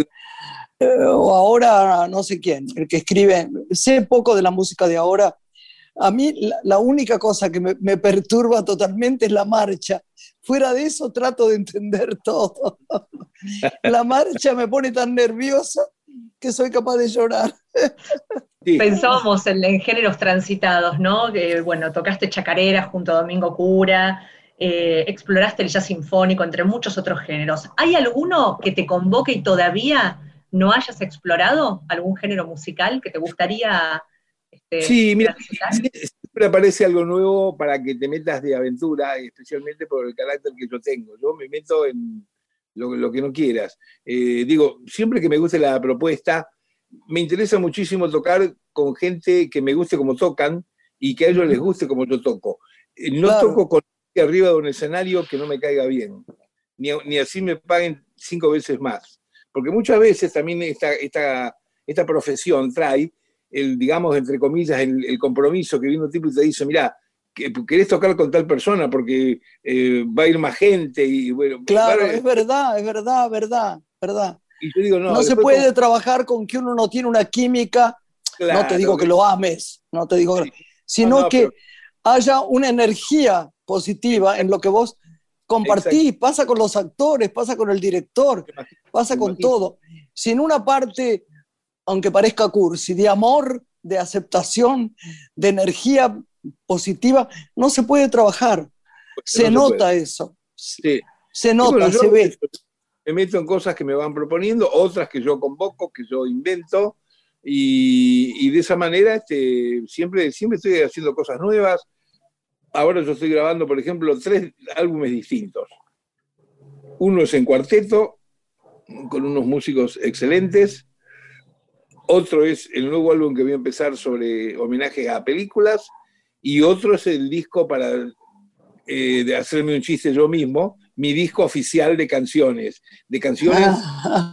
Eh, o ahora no sé quién, el que escribe. Sé poco de la música de ahora. A mí la, única cosa que me, me perturba totalmente es la marcha Fuera de eso trato de entender todo. La marcha me pone tan nerviosa que soy capaz de llorar. Pensábamos en, géneros transitados, ¿no? Que, bueno, tocaste chacarera junto a Domingo Cura, eh, exploraste el jazz sinfónico, entre muchos otros géneros. ¿Hay alguno que te convoque y todavía no hayas explorado? ¿Algún género musical que te gustaría este, sí, mira, siempre aparece algo nuevo para que te metas de aventura, especialmente por el carácter que yo tengo. Yo me meto en lo, que no quieras. Eh, digo, siempre que me guste la propuesta, me interesa muchísimo tocar con gente que me guste como tocan y que a ellos les guste como yo toco. Eh, no toco con arriba de un escenario que no me caiga bien, ni, ni, así me paguen cinco veces más. Porque muchas veces también esta, esta, esta profesión trae el, digamos, entre comillas, el, compromiso que viene un tipo y te dice, mira, querés tocar con tal persona porque eh, va a ir más gente y bueno. Claro, es verdad, es verdad, verdad, verdad. Y yo digo, no, no se puede trabajar con que uno no tiene una química, no te digo que, lo ames, no te digo, sino que haya una energía positiva en lo que vos compartís, pasa con los actores, pasa con el director, pasa con todo. Si en una parte, aunque parezca cursi, de amor, de aceptación, de energía positiva, no se puede trabajar. se nota eso. Se nota, se ve. Me meto en cosas que me van proponiendo, otras que yo convoco, que yo invento, y, de esa manera este, siempre, siempre estoy haciendo cosas nuevas. Ahora yo estoy grabando, por ejemplo, tres álbumes distintos. Uno es en cuarteto, con unos músicos excelentes. Otro es el nuevo álbum que voy a empezar sobre homenajes a películas. Y otro es el disco para eh, de hacerme un chiste yo mismo, mi disco oficial de canciones, de canciones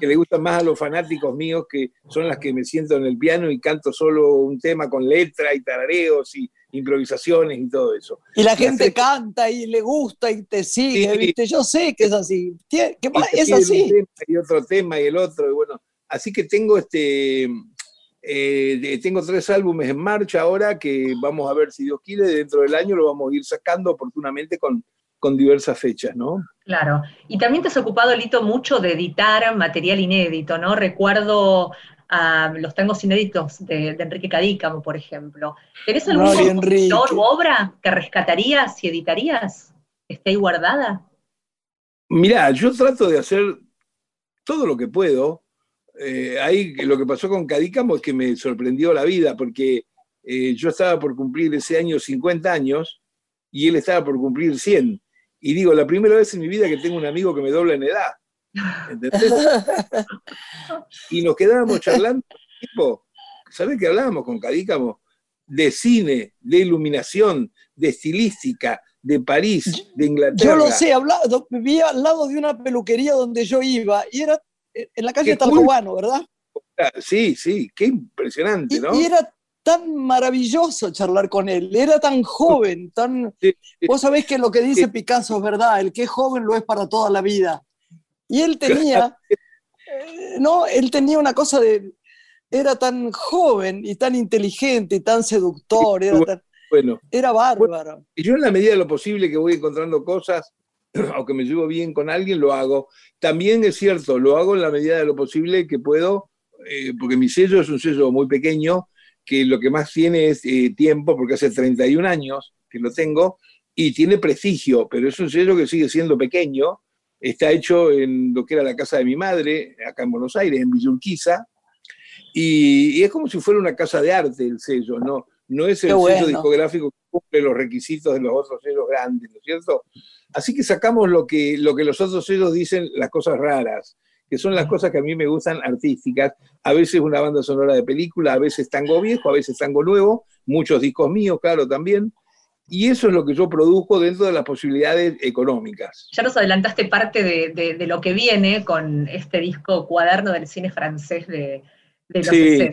que le gustan más a los fanáticos míos, que son las que me siento en el piano y canto solo un tema con letra y tarareos y improvisaciones y todo eso. Y la gente canta y le gusta y te sigue, ¿viste? Yo sé que es así. ¿Qué es así. y otro tema y el otro, y bueno, así que tengo este eh, tengo tres álbumes en marcha ahora que vamos a ver si Dios quiere, dentro del año lo vamos a ir sacando oportunamente con, con diversas fechas, ¿no? Claro. Y también te has ocupado, Lito, mucho de editar material inédito, ¿no? Recuerdo a los tangos inéditos de, Enrique Cadícamo, por ejemplo. ¿Tenés algún no, obra que rescatarías y editarías? ¿Esté ahí guardada? Mirá, yo trato de hacer todo lo que puedo eh, ahí lo que pasó con Cadícamo es que me sorprendió la vida, porque eh, yo estaba por cumplir ese año 50 años y él estaba por cumplir 100. Y digo, la primera vez en mi vida que tengo un amigo que me dobla en edad. ¿Entendés? y nos quedábamos charlando, tipo, ¿sabés qué hablábamos con Cadícamo? De cine, de iluminación, de estilística, de París, de Inglaterra. Yo lo sé, hablaba, vivía al lado de una peluquería donde yo iba y era en la calle Talcahuano, ¿verdad? Sí, sí, qué impresionante, ¿no? Y era tan maravilloso charlar con él, era tan joven, tan... Vos sabés que lo que dice Picasso es verdad, el que es joven lo es para toda la vida. Y él tenía, eh, no, él tenía una cosa de, era tan joven y tan inteligente y tan seductor, era, bueno, era bárbaro. y yo en la medida de lo posible que voy encontrando cosas, aunque me llevo bien con alguien, lo hago. También es cierto, lo hago en la medida de lo posible que puedo, eh, porque mi sello es un sello muy pequeño, que lo que más tiene es eh, tiempo, porque hace 31 años que lo tengo, y tiene prestigio, pero es un sello que sigue siendo pequeño. Está hecho en lo que era la casa de mi madre, acá en Buenos Aires, en Villurquiza, y, es como si fuera una casa de arte el sello, ¿no? No es el sello discográfico que cumple los requisitos de los otros sellos grandes, ¿no es cierto? Así que sacamos lo que, lo que los otros sellos dicen, las cosas raras, que son las cosas que a mí me gustan artísticas. A veces una banda sonora de película, a veces tango viejo, a veces tango nuevo, muchos discos míos, claro, también. Y eso es lo que yo produzco dentro de las posibilidades económicas. Ya nos adelantaste parte de, lo que viene con este disco cuaderno del cine francés de, los 60.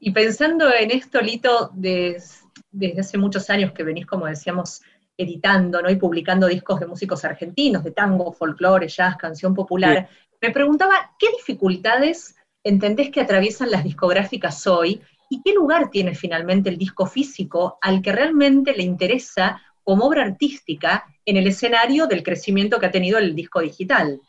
Y pensando en esto, Lito, desde hace muchos años que venís, como decíamos, editando ¿no? y publicando discos de músicos argentinos, de tango, folclore, jazz, canción popular, me preguntaba, ¿qué dificultades entendés que atraviesan las discográficas hoy y qué lugar tiene finalmente el disco físico al que realmente le interesa como obra artística en el escenario del crecimiento que ha tenido el disco digital?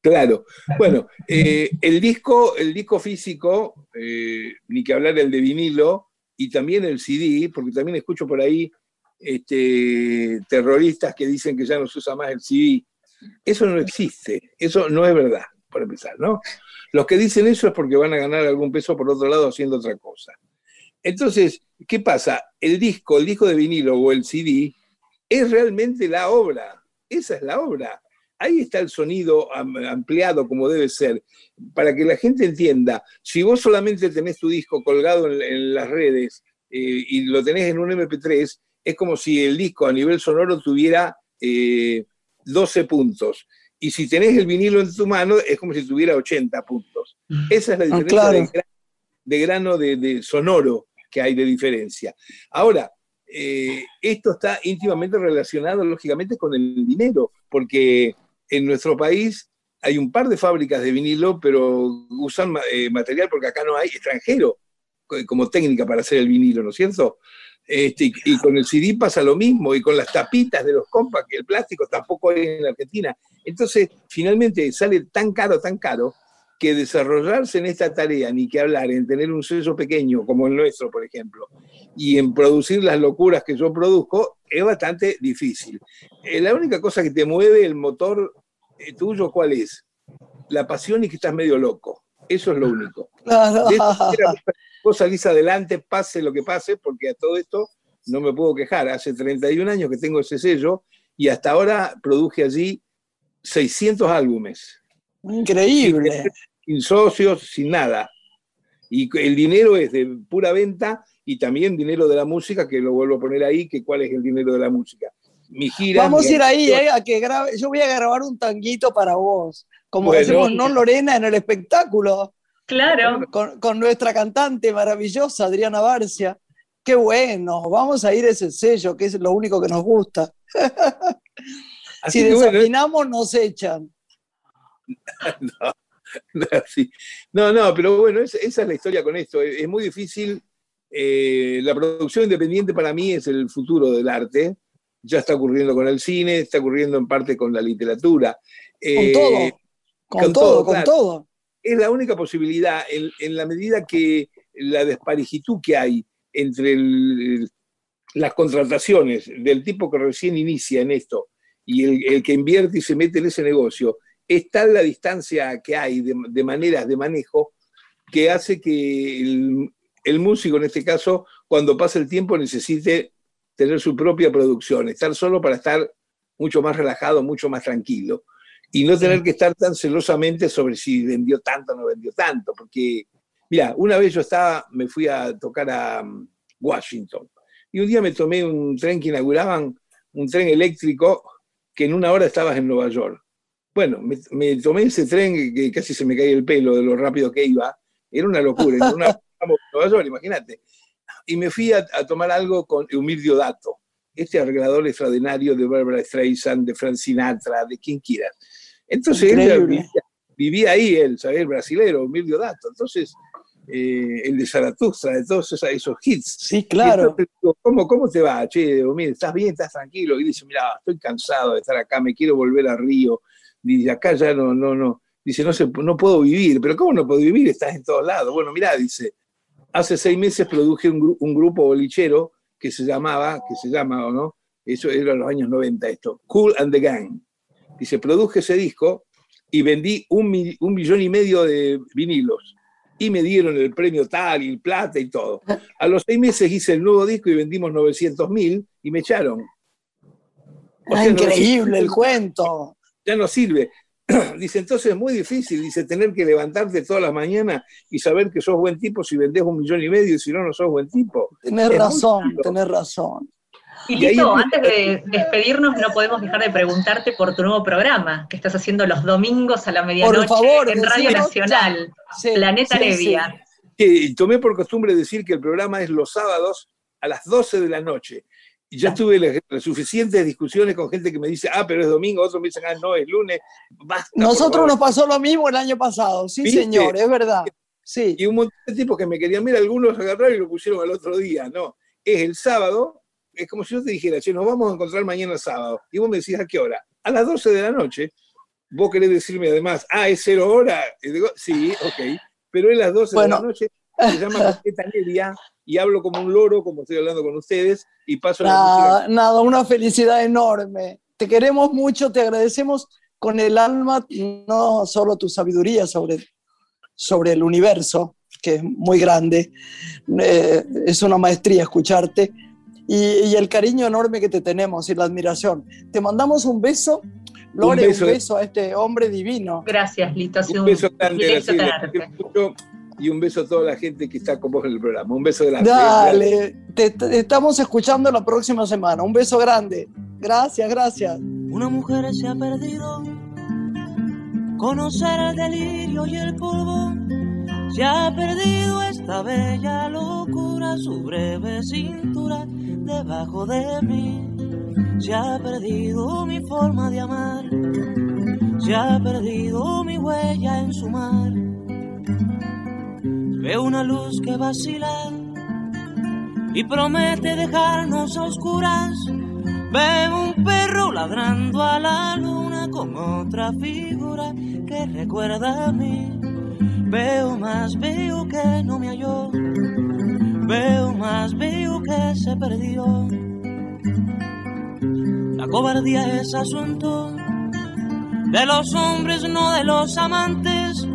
Claro. Bueno, eh, el, disco, el disco físico, eh, ni que hablar el de vinilo, y también el CD, porque también escucho por ahí este, terroristas que dicen que ya no se usa más el CD. Eso no existe, eso no es verdad, por empezar, ¿no? Los que dicen eso es porque van a ganar algún peso por otro lado haciendo otra cosa. Entonces, ¿qué pasa? El disco, el disco de vinilo o el CD es realmente la obra, esa es la obra. Ahí está el sonido ampliado como debe ser, para que la gente entienda, si vos solamente tenés tu disco colgado en, las redes eh, y lo tenés en un MP3, es como si el disco a nivel sonoro tuviera 12 eh, puntos. Y si tenés el vinilo en tu mano, es como si tuviera 80 puntos. Mm. Esa es la ah, diferencia de, grano de, sonoro que hay de diferencia. Ahora, eh, esto está íntimamente relacionado, lógicamente, con el dinero, porque en nuestro país hay un par de fábricas de vinilo, pero usan eh, material porque acá no hay extranjero. como técnica para hacer el vinilo, ¿no es cierto? Este, y con el CD pasa lo mismo, y con las tapitas de los compas, que el plástico tampoco hay en Argentina. Entonces, finalmente sale tan caro, tan caro, que desarrollarse en esta tarea, ni que hablar, en tener un sello pequeño como el nuestro, por ejemplo, y en producir las locuras que yo produzco, es bastante difícil. Eh, la única cosa que te mueve el motor eh, tuyo, ¿cuál es? La pasión y que estás medio loco. Eso es lo único. Vos salís adelante, pase lo que pase, porque a todo esto no me puedo quejar. Hace 31 años que tengo ese sello y hasta ahora produje allí 600 álbumes. Increíble. Sin, socios, sin nada. Y el dinero es de pura venta y también dinero de la música, que lo vuelvo a poner ahí, que cuál es el dinero de la música. Mi gira. Vamos a ir ahí, eh, a que grabe. Yo voy a grabar un tanguito para vos, como decimos ¿no, Lorena, en el espectáculo. Claro. Con, con, nuestra cantante maravillosa, Adriana Barcia. Qué bueno, vamos a ir a ese sello, que es lo único que nos gusta. si desafinamos, nos echan. no, no, pero bueno, esa, es la historia con esto. Es, muy difícil. Eh, la producción independiente para mí es el futuro del arte. Ya está ocurriendo con el cine, está ocurriendo en parte con la literatura. con todo, eh, con, todo, con todo. Es la única posibilidad en, la medida que la desparigitud que hay entre las contrataciones del tipo que recién inicia en esto y el, que invierte y se mete en ese negocio, es tal la distancia que hay de, maneras de manejo que hace que el, músico, en este caso, cuando pasa el tiempo, necesite tener su propia producción, estar solo para estar mucho más relajado, mucho más tranquilo. Y no tener que estar tan celosamente sobre si vendió tanto o no vendió tanto. Porque, mira, una vez yo estaba, me fui a tocar a um, Washington. Y un día me tomé un tren que inauguraban, un tren eléctrico que en una hora estabas en Nueva York. Bueno, me, tomé ese tren que casi se me caía el pelo de lo rápido que iba. Era una locura. En una Nueva York, imagínate. Y me fui a, tomar algo con Eumir Diodato, este arreglador extraordinario de Barbara Streisand, de Frank Sinatra, de quien quieras. Entonces él vivía, ahí, él, ¿sabes? El brasilero, Eumir Diodato. Entonces eh, el de Zaratustra, de todos esos, hits. Sí, claro. ¿cómo, ¿Cómo te va? Che, mire, ¿estás bien? ¿Estás tranquilo? Y dice, mira, estoy cansado de estar acá, me quiero volver a Río. Dice, acá ya no, no, no. Dice, no, se, no puedo vivir. ¿Pero cómo no puedo vivir? Estás en todos lados. Bueno, mira, dice, hace seis meses produje un, un grupo bolichero que se llamaba, que se llama, ¿o no? Eso era en los años 90 esto, Cool and the Gang. Dice, produje ese disco y vendí un, un millón y medio de vinilos y me dieron el premio tal y plata y todo. A los seis meses hice el nuevo disco y vendimos 900 mil y me echaron. Ah, increíble el cuento. Ya no sirve. Dice, entonces es muy difícil, dice, tener que levantarte todas las mañanas y saber que sos buen tipo si vendés un millón y medio y si no, no sos buen tipo. Tenés razón, tenés razón. Y antes de despedirnos, no podemos dejar de preguntarte por tu nuevo programa que estás haciendo los domingos a la medianoche en Radio Nacional, Planeta Nevia. tomé por costumbre decir que el programa es los sábados a las 12 de la noche. Y ya tuve las, suficientes discusiones con gente que me dice, ah, pero es domingo, otros me dicen, ah, no, es lunes. Nosotros nos pasó lo mismo el año pasado, sí, señor, es verdad. Sí. Y un montón de tipos que me querían, mira, algunos agarraron y lo pusieron al otro día. No, es el sábado es como si yo te dijera, che, nos vamos a encontrar mañana sábado. Y vos me decís, ¿a qué hora? A las 12 de la noche. Vos querés decirme además, ah, es cero hora. Y digo, sí, ok. Pero es las 12 de la noche, se llama Casqueta Media, y hablo como un loro, como estoy hablando con ustedes, y paso nada, la Nada, una felicidad enorme. Te queremos mucho, te agradecemos con el alma, no solo tu sabiduría sobre, sobre el universo, que es muy grande, eh, es una maestría escucharte, y, el cariño enorme que te tenemos y la admiración. Te mandamos un beso, Lore, un beso, a este hombre divino. Gracias, Lito. Un, beso grande, y un beso a toda la gente que está con vos en el programa. Un beso grande. Dale, te, estamos escuchando la próxima semana. Un beso grande. Gracias, gracias. Una mujer se ha perdido. Conocer el delirio y el polvo se ha perdido esta bella locura, su breve cintura debajo de mí. Se ha perdido mi forma de amar, se ha perdido mi huella en su mar. Veo una luz que vacila y promete dejarnos a oscuras. Veo un perro ladrando a la luna con otra figura que recuerda a mí. Veo más, veo que no me halló. Veo más, veo que se perdió. La cobardía es asunto de los hombres, no de los amantes.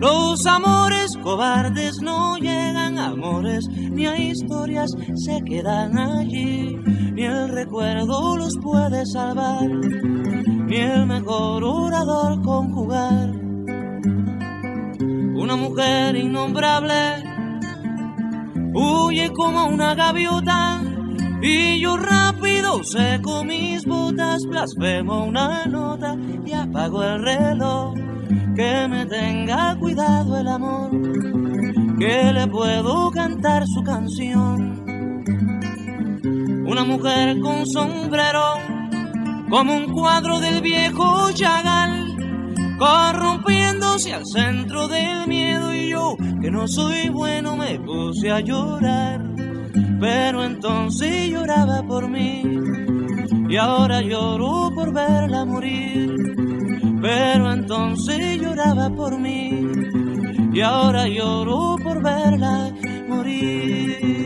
Los amores cobardes no llegan a amores, ni a historias se quedan allí. Ni el recuerdo los puede salvar, ni el mejor orador conjugar. Una mujer innombrable huye como una gaviota y yo rápido seco mis botas, blasfemo una nota y apago el reloj. Que me tenga cuidado el amor, que le puedo cantar su canción. Una mujer con sombrero, como un cuadro del viejo Chagall, corrompiéndose al centro del miedo y yo, que no soy bueno, me puse a llorar pero entonces lloraba por mí y ahora lloro por verla morir. Pero entonces lloraba por mí y ahora lloro por verla morir.